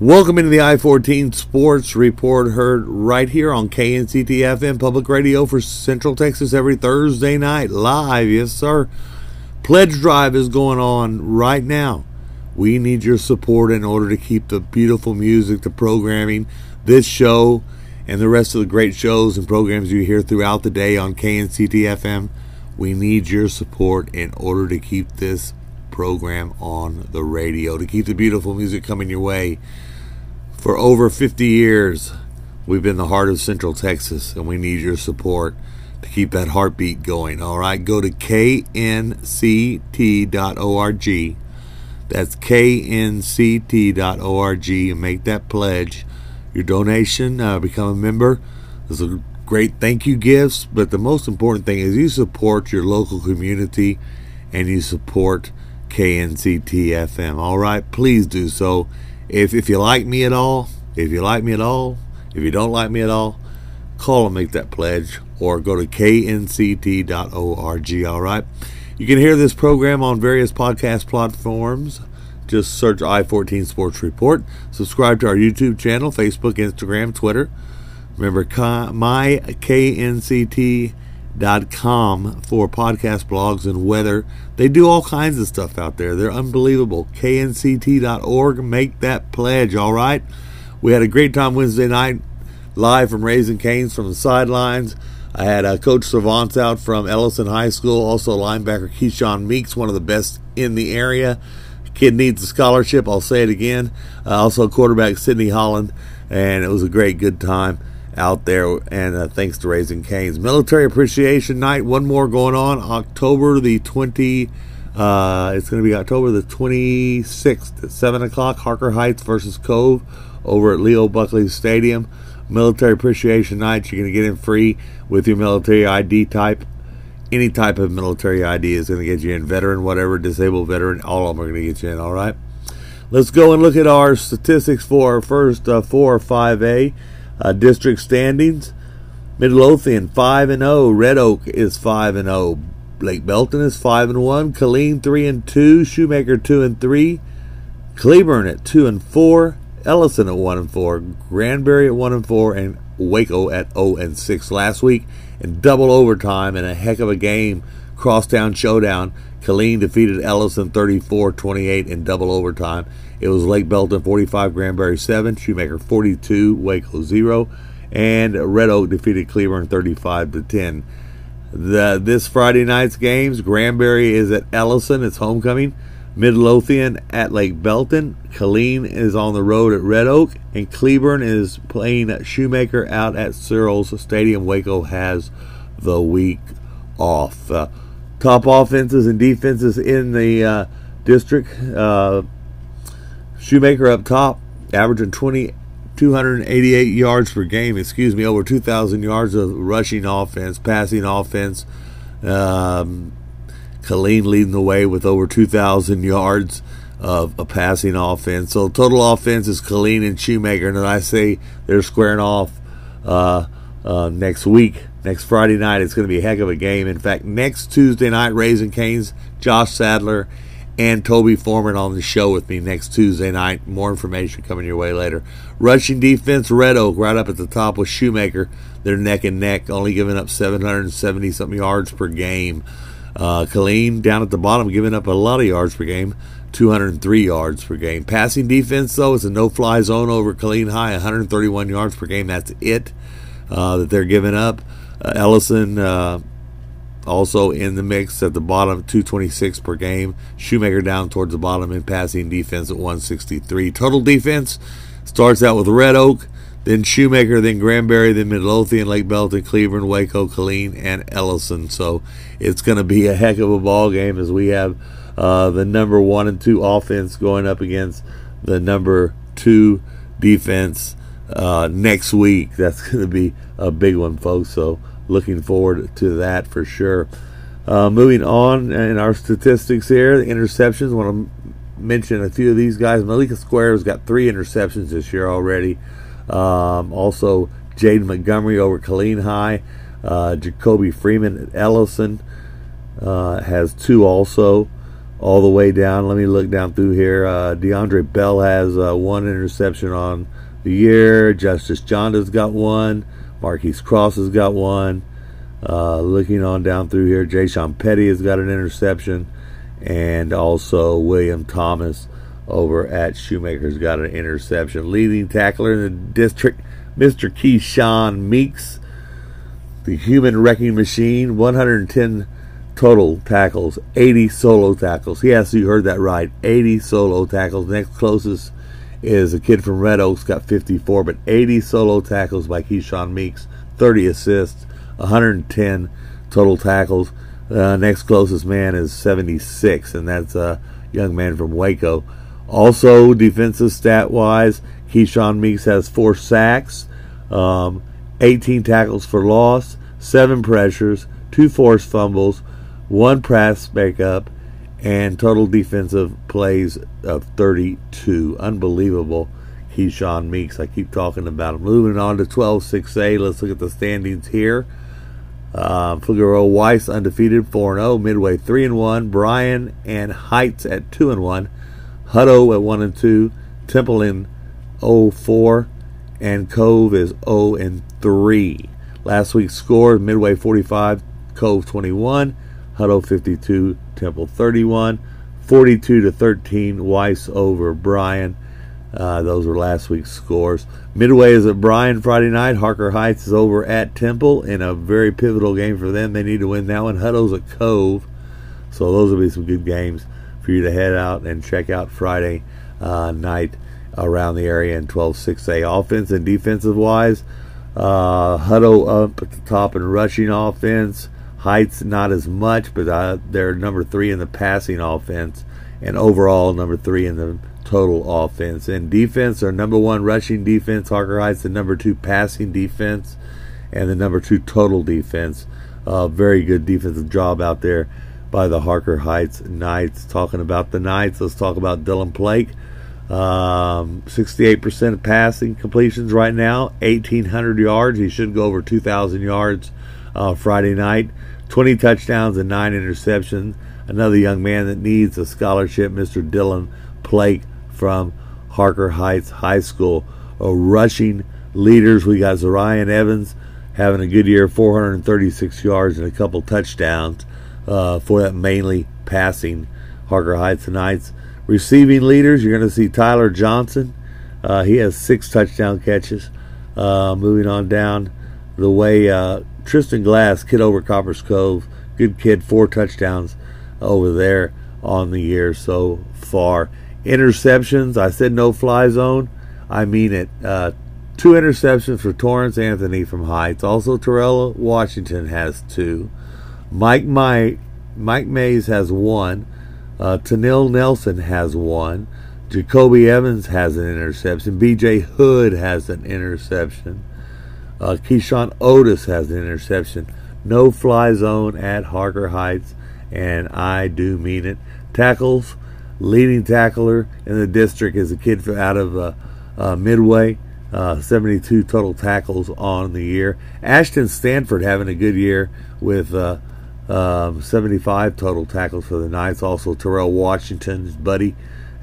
Welcome into the I 14 Sports Report, heard right here on KNCT FM Public Radio for Central Texas every Thursday night, live. Yes, sir. Pledge drive is going on right now. We need your support in order to keep the beautiful music, the programming, this show, and the rest of the great shows and programs you hear throughout the day on KNCT FM. We need your support in order to keep this program on the radio, to keep the beautiful music coming your way. For over 50 years, we've been the heart of Central Texas, and we need your support to keep that heartbeat going. All right, go to knct.org. That's knct.org and make that pledge. Your donation, uh, become a member. There's a great thank you gifts, but the most important thing is you support your local community and you support KNCT FM. All right, please do so. If if you like me at all, if you like me at all, if you don't like me at all, call and make that pledge or go to knct.org. All right. You can hear this program on various podcast platforms. Just search I 14 Sports Report. Subscribe to our YouTube channel, Facebook, Instagram, Twitter. Remember, myknct.com for podcast blogs and weather. They do all kinds of stuff out there. They're unbelievable. knct.org. Make that pledge, all right? We had a great time Wednesday night live from Raising Canes from the sidelines. I had uh, Coach Savants out from Ellison High School, also linebacker Keyshawn Meeks, one of the best in the area. Kid needs a scholarship, I'll say it again. Uh, also, quarterback Sidney Holland, and it was a great, good time out there. And uh, thanks to Raising Canes. Military Appreciation Night, one more going on October the 20. Uh, it's going to be October the 26th at 7 o'clock. Harker Heights versus Cove over at Leo Buckley Stadium. Military Appreciation Night, you're going to get in free with your military ID type. Any type of military ID is going to get you in. Veteran, whatever, disabled veteran, all of them are going to get you in, all right? Let's go and look at our statistics for our first uh, 4 or 5A uh, district standings. Midlothian 5 and 0, Red Oak is 5 and 0, Lake Belton is 5 and 1, Killeen 3 and 2, Shoemaker 2 and 3, Cleburne at 2 and 4, Ellison at 1 and 4, Granbury at 1 and 4, and Waco at 0 and 6 last week. In double overtime and a heck of a game, crosstown showdown. Killeen defeated Ellison 34-28 in double overtime. It was Lake Belton 45, Granbury 7, Shoemaker 42, Waco 0, and Red Oak defeated Cleburne 35 to 10. The this Friday night's games, Granbury is at Ellison, it's homecoming. Midlothian at Lake Belton. Killeen is on the road at Red Oak. And Cleburne is playing Shoemaker out at Searles Stadium. Waco has the week off. Uh, top offenses and defenses in the uh, district. Uh, Shoemaker up top, averaging 20, 288 yards per game, excuse me, over 2,000 yards of rushing offense, passing offense. Um, Killeen leading the way with over 2,000 yards of a passing offense. So total offense is Killeen and Shoemaker, and I say they're squaring off uh, uh, next week, next Friday night. It's going to be a heck of a game. In fact, next Tuesday night, Raising Canes, Josh Sadler, and Toby Foreman on the show with me next Tuesday night. More information coming your way later. Rushing defense, Red Oak right up at the top with Shoemaker. They're neck and neck, only giving up 770 something yards per game. Uh, Killeen down at the bottom, giving up a lot of yards per game, 203 yards per game. Passing defense, though, is a no fly zone over Killeen High, 131 yards per game. That's it uh, that they're giving up. Uh, Ellison uh, also in the mix at the bottom, 226 per game. Shoemaker down towards the bottom in passing defense at 163. Total defense starts out with Red Oak then Shoemaker, then Granbury, then Midlothian, Lake Belton, Cleburne, Waco, Killeen, and Ellison. So it's going to be a heck of a ball game as we have uh, the number one and two offense going up against the number two defense uh, next week. That's going to be a big one, folks. So looking forward to that for sure. Uh, moving on in our statistics here, the interceptions. Want to mention a few of these guys. Malika Square has got three interceptions this year already. Um, also, Jaden Montgomery over Killeen High. Uh, Jacoby Freeman at Ellison uh, has two also. all the way down. Let me look down through here. Uh, DeAndre Bell has uh, one interception on the year. Justice Jonda's got one. Marquise Cross has got one. Uh, looking on down through here, Jay Sean Petty has got an interception. And also William Thomas over at Shoemaker's got an interception. Leading tackler in the district, Mr. Keyshawn Meeks, the human wrecking machine, 110 total tackles, 80 solo tackles. Yes, you heard that right. 80 solo tackles. Next closest is a kid from Red Oaks, got 54, but 80 solo tackles by Keyshawn Meeks, 30 assists, 110 total tackles. Uh, next closest man is 76, and that's a young man from Waco. Also, defensive stat wise, Keyshawn Meeks has four sacks, um, 18 tackles for loss, seven pressures, two forced fumbles, one pass up, and total defensive plays of 32. Unbelievable. Keyshawn Meeks. I keep talking about him. Moving on to 12 6A. Let's look at the standings here. Uh, Pflugerville Weiss undefeated 4 0. Midway 3 and 1. Bryan and Heights at 2 and 1. Hutto at 1 and 2. Temple in 0 4. And Cove is 0 and 3. Last week's score Midway 45, Cove 21. Hutto 52, Temple 31, 42 to 13. Weiss over Bryan. Uh, those were last week's scores. Midway is at Bryan Friday night. Harker Heights is over at Temple in a very pivotal game for them. They need to win that one. Hutto's at Cove. So those will be some good games for you to head out and check out Friday uh, night around the area in 12 6A. Offense and defensive wise, uh, up at the top in rushing offense. Heights not as much, but uh, they're number three in the passing offense, and overall number three in the total offense. And defense, are number one rushing defense. Harker Heights, the number two passing defense, and the number two total defense. Uh, very good defensive job out there by the Harker Heights Knights. Talking about the Knights, let's talk about Dylan Blake. Um, 68% of passing completions right now, 1,800 yards. He should go over 2,000 yards uh, Friday night. 20 touchdowns and 9 interceptions. Another young man that needs a scholarship, Mr. Dylan Plake from Harker Heights High School. Uh, rushing leaders, we got Zarian Evans having a good year, 436 yards and a couple touchdowns uh, for that mainly passing Harker Heights Knights. Receiving leaders, you're going to see Tyler Johnson. Uh, he has six touchdown catches. Uh, moving on down the way, uh, Tristan Glass, kid over Copperas Cove, good kid, four touchdowns over there on the year so far. Interceptions, I said no fly zone. I mean it. Uh, two interceptions for Torrance Anthony from Heights. Also, Terrell Washington has two. Mike My, Mike Mays has one. Uh, Tanil Nelson has one. Jacoby Evans has an interception. B.J. Hood has an interception. Uh, Keyshawn Otis has an interception. No fly zone at Harker Heights, and I do mean it. Tackles, leading tackler in the district is a kid out of uh, uh, Midway. Uh, 72 total tackles on the year. Ashton Stanford having a good year with uh, um, 75 total tackles for the Knights. Also, Terrell Washington's buddy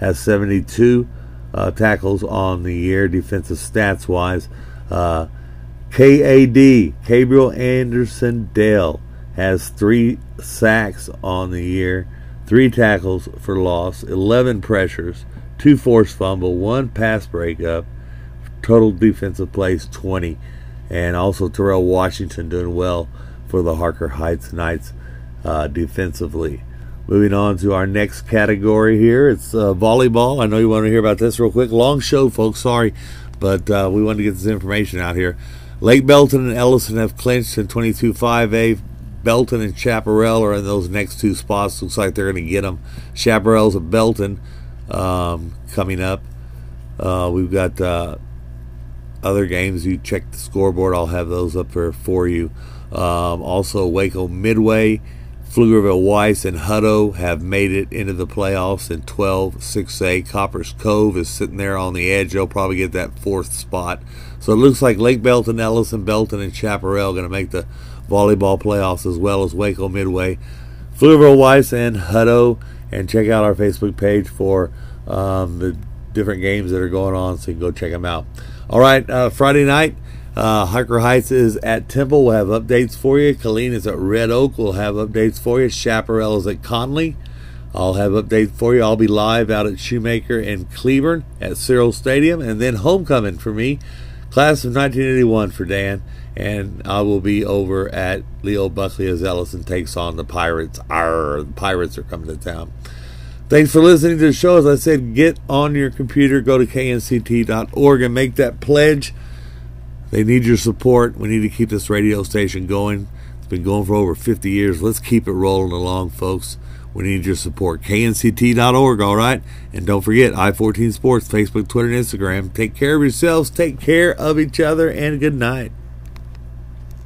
has 72 uh, tackles on the year, defensive stats wise. KAD, Gabriel Anderson Dale, has three sacks on the year, three tackles for loss, 11 pressures, two forced fumble, one pass breakup, total defensive plays 20. And also Terrell Washington doing well for the Harker Heights Knights uh, defensively. Moving on to our next category here, it's uh, volleyball. I know you want to hear about this real quick. Long show, folks. Sorry, but uh, we wanted to get this information out here. Lake Belton and Ellison have clinched in 22-5A. Belton and Chaparral are in those next two spots. Looks like they're going to get them. Chaparral's at Belton um, coming up. Uh, we've got uh, other games. You check the scoreboard. I'll have those up there for you. Um, also, Waco Midway, Pflugerville Weiss, and Hutto have made it into the playoffs in 12 6A. Copperas Cove is sitting there on the edge. They'll probably get that fourth spot. So it looks like Lake Belton, Ellison, Belton, and Chaparral going to make the volleyball playoffs as well as Waco Midway. Pflugerville Weiss and Hutto and check out our Facebook page for um, the different games that are going on, so you can go check them out. All right, uh, Friday night, uh, Harker Heights is at Temple. We'll have updates for you. Killeen is at Red Oak. We'll have updates for you. Chaparral is at Conley. I'll have updates for you. I'll be live out at Shoemaker and Cleburne at Cyril Stadium, and then homecoming for me, class of 1981 for Dan, and I will be over at Leo Buckley as Ellison takes on the Pirates. Arr, the Pirates are coming to town. Thanks for listening to the show. As I said, get on your computer, go to knct.org, and make that pledge. They need your support. We need to keep this radio station going. It's been going for over 50 years. Let's keep it rolling along, folks. We need your support. KNCT.org, all right? And don't forget, I 14 Sports, Facebook, Twitter, and Instagram. Take care of yourselves, take care of each other, and good night.